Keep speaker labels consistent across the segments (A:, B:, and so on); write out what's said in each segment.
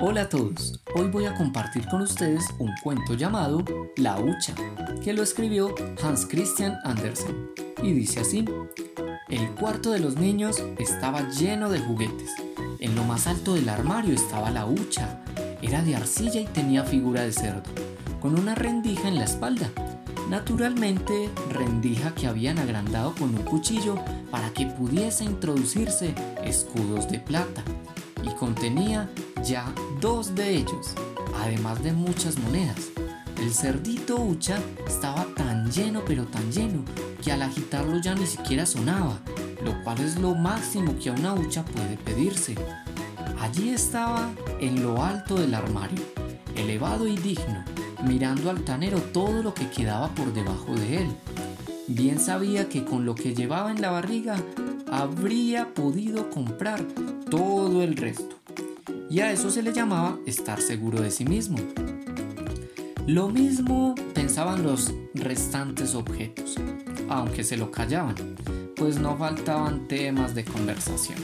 A: Hola a todos, hoy voy a compartir con ustedes un cuento llamado La Hucha, que lo escribió Hans Christian Andersen, y dice así, el cuarto de los niños estaba lleno de juguetes, en lo más alto del armario estaba la hucha, era de arcilla y tenía figura de cerdo, con una rendija en la espalda, naturalmente rendija que habían agrandado con un cuchillo para que pudiese introducirse escudos de plata, y contenía ya dos de ellos, además de muchas monedas. El cerdito Ucha estaba tan lleno pero tan lleno que al agitarlo ya ni siquiera sonaba, lo cual es lo máximo que a una hucha puede pedirse. Allí estaba en lo alto del armario, elevado y digno, mirando altanero todo lo que quedaba por debajo de él. Bien sabía que con lo que llevaba en la barriga habría podido comprar todo el resto. Y a eso se le llamaba estar seguro de sí mismo. Lo mismo pensaban los restantes objetos, aunque se lo callaban, pues no faltaban temas de conversación.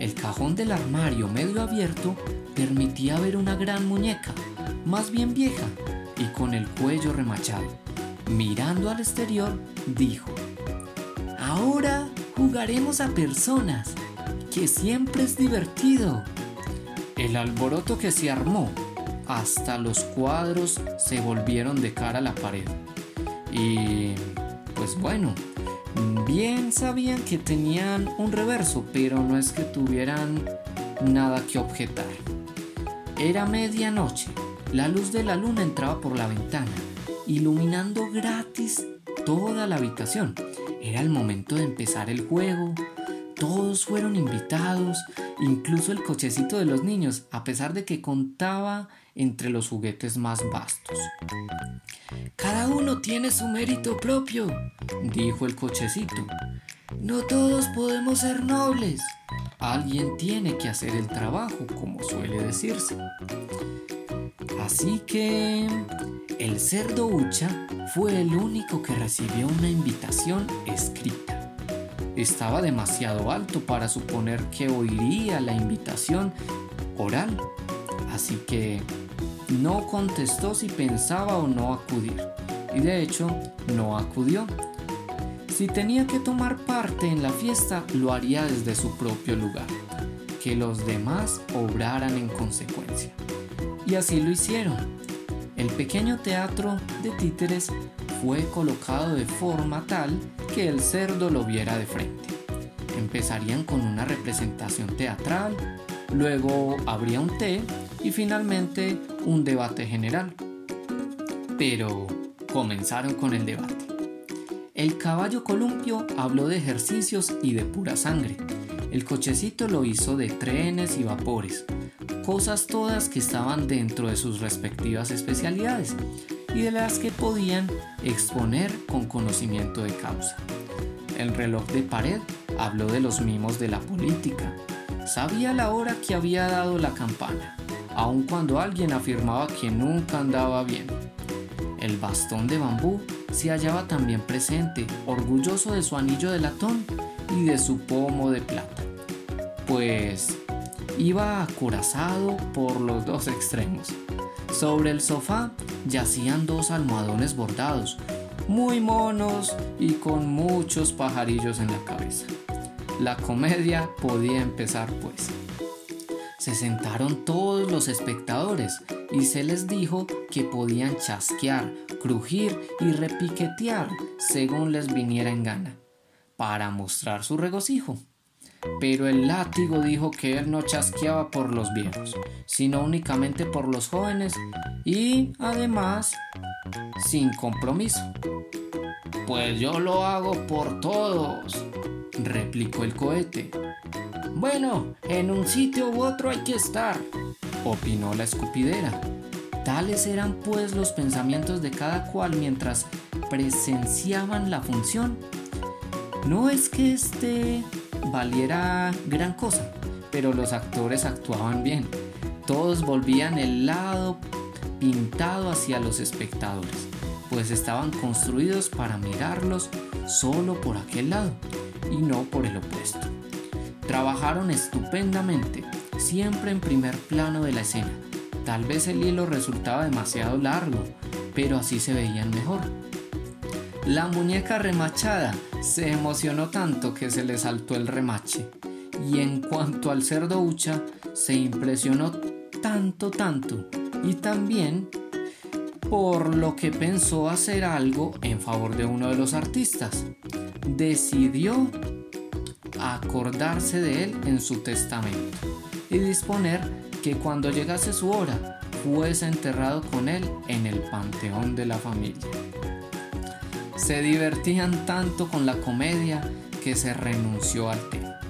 A: El cajón del armario medio abierto permitía ver una gran muñeca, más bien vieja, y con el cuello remachado. Mirando al exterior, dijo, Ahora jugaremos a personas, que siempre es divertido. El alboroto que se armó, hasta los cuadros se volvieron de cara a la pared. Y pues bueno, bien sabían que tenían un reverso, pero no es que tuvieran nada que objetar. Era medianoche, la luz de la luna entraba por la ventana, iluminando gratis toda la habitación. Era el momento de empezar el juego. Todos fueron invitados, incluso el cochecito de los niños, a pesar de que contaba entre los juguetes más vastos. Cada uno tiene su mérito propio, dijo el cochecito. No todos podemos ser nobles. Alguien tiene que hacer el trabajo, como suele decirse. Así que el cerdo Ucha fue el único que recibió una invitación escrita. Estaba demasiado alto para suponer que oiría la invitación oral, así que no contestó si pensaba o no acudir, y de hecho no acudió. Si tenía que tomar parte en la fiesta, lo haría desde su propio lugar, que los demás obraran en consecuencia. Y así lo hicieron. El pequeño teatro de títeres fue colocado de forma tal que el cerdo lo viera de frente. Empezarían con una representación teatral, luego habría un té y finalmente un debate general. Pero comenzaron con el debate. El caballo columpio habló de ejercicios y de pura sangre. El cochecito lo hizo de trenes y vapores, cosas todas que estaban dentro de sus respectivas especialidades y de las que podían exponer con conocimiento de causa. El reloj de pared habló de los mimos de la política. Sabía la hora que había dado la campana aun cuando alguien afirmaba que nunca andaba bien. El bastón de bambú se hallaba también presente, orgulloso de su anillo de latón y de su pomo de plata, pues iba acorazado por los dos extremos. Sobre el sofá yacían dos almohadones bordados, muy monos y con muchos pajarillos en la cabeza. La comedia podía empezar pues se sentaron todos los espectadores y se les dijo que podían chasquear, crujir y repiquetear según les viniera en gana, para mostrar su regocijo. Pero el látigo dijo que él no chasqueaba por los viejos, sino únicamente por los jóvenes y, además, sin compromiso. Pues yo lo hago por todos, replicó el cohete. Bueno, en un sitio u otro hay que estar, opinó la escupidera. Tales eran pues los pensamientos de cada cual mientras presenciaban la función. No es que este valiera gran cosa, pero los actores actuaban bien. Todos volvían el lado pintado hacia los espectadores, pues estaban construidos para mirarlos solo por aquel lado y no por el opuesto. Trabajaron estupendamente, siempre en primer plano de la escena. Tal vez el hilo resultaba demasiado largo, pero así se veían mejor. La muñeca remachada se emocionó tanto que se le saltó el remache. Y en cuanto al cerdo hucha, se impresionó tanto, tanto. Y también por lo que pensó hacer algo en favor de uno de los artistas. Decidió acordarse de él en su testamento y disponer que cuando llegase su hora fuese enterrado con él en el panteón de la familia. Se divertían tanto con la comedia que se renunció al tema,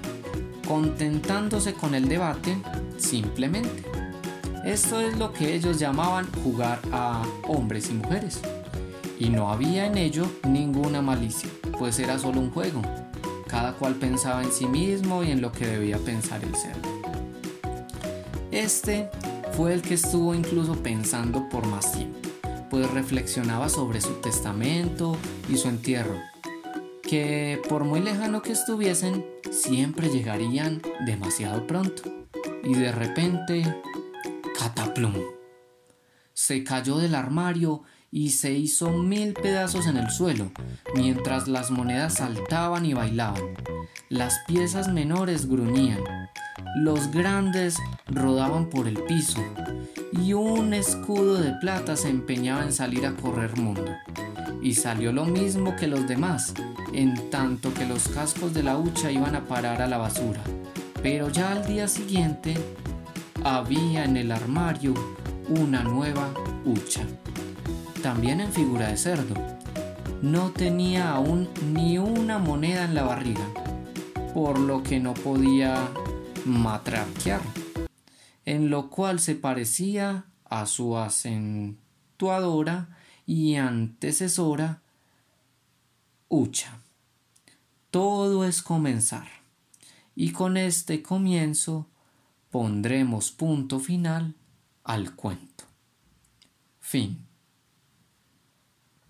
A: contentándose con el debate simplemente. Esto es lo que ellos llamaban jugar a hombres y mujeres. Y no había en ello ninguna malicia, pues era solo un juego. Cada cual pensaba en sí mismo y en lo que debía pensar el ser. Este fue el que estuvo incluso pensando por más tiempo, pues reflexionaba sobre su testamento y su entierro, que por muy lejano que estuviesen, siempre llegarían demasiado pronto. Y de repente Cataplum. Se cayó del armario y se hizo mil pedazos en el suelo, mientras las monedas saltaban y bailaban. Las piezas menores gruñían, los grandes rodaban por el piso, y un escudo de plata se empeñaba en salir a correr mundo. Y salió lo mismo que los demás, en tanto que los cascos de la hucha iban a parar a la basura. Pero ya al día siguiente había en el armario una nueva hucha, también en figura de cerdo. No tenía aún ni una moneda en la barriga, por lo que no podía matraquear, en lo cual se parecía a su acentuadora y antecesora hucha. Todo es comenzar, y con este comienzo pondremos punto final al cuento. Fin.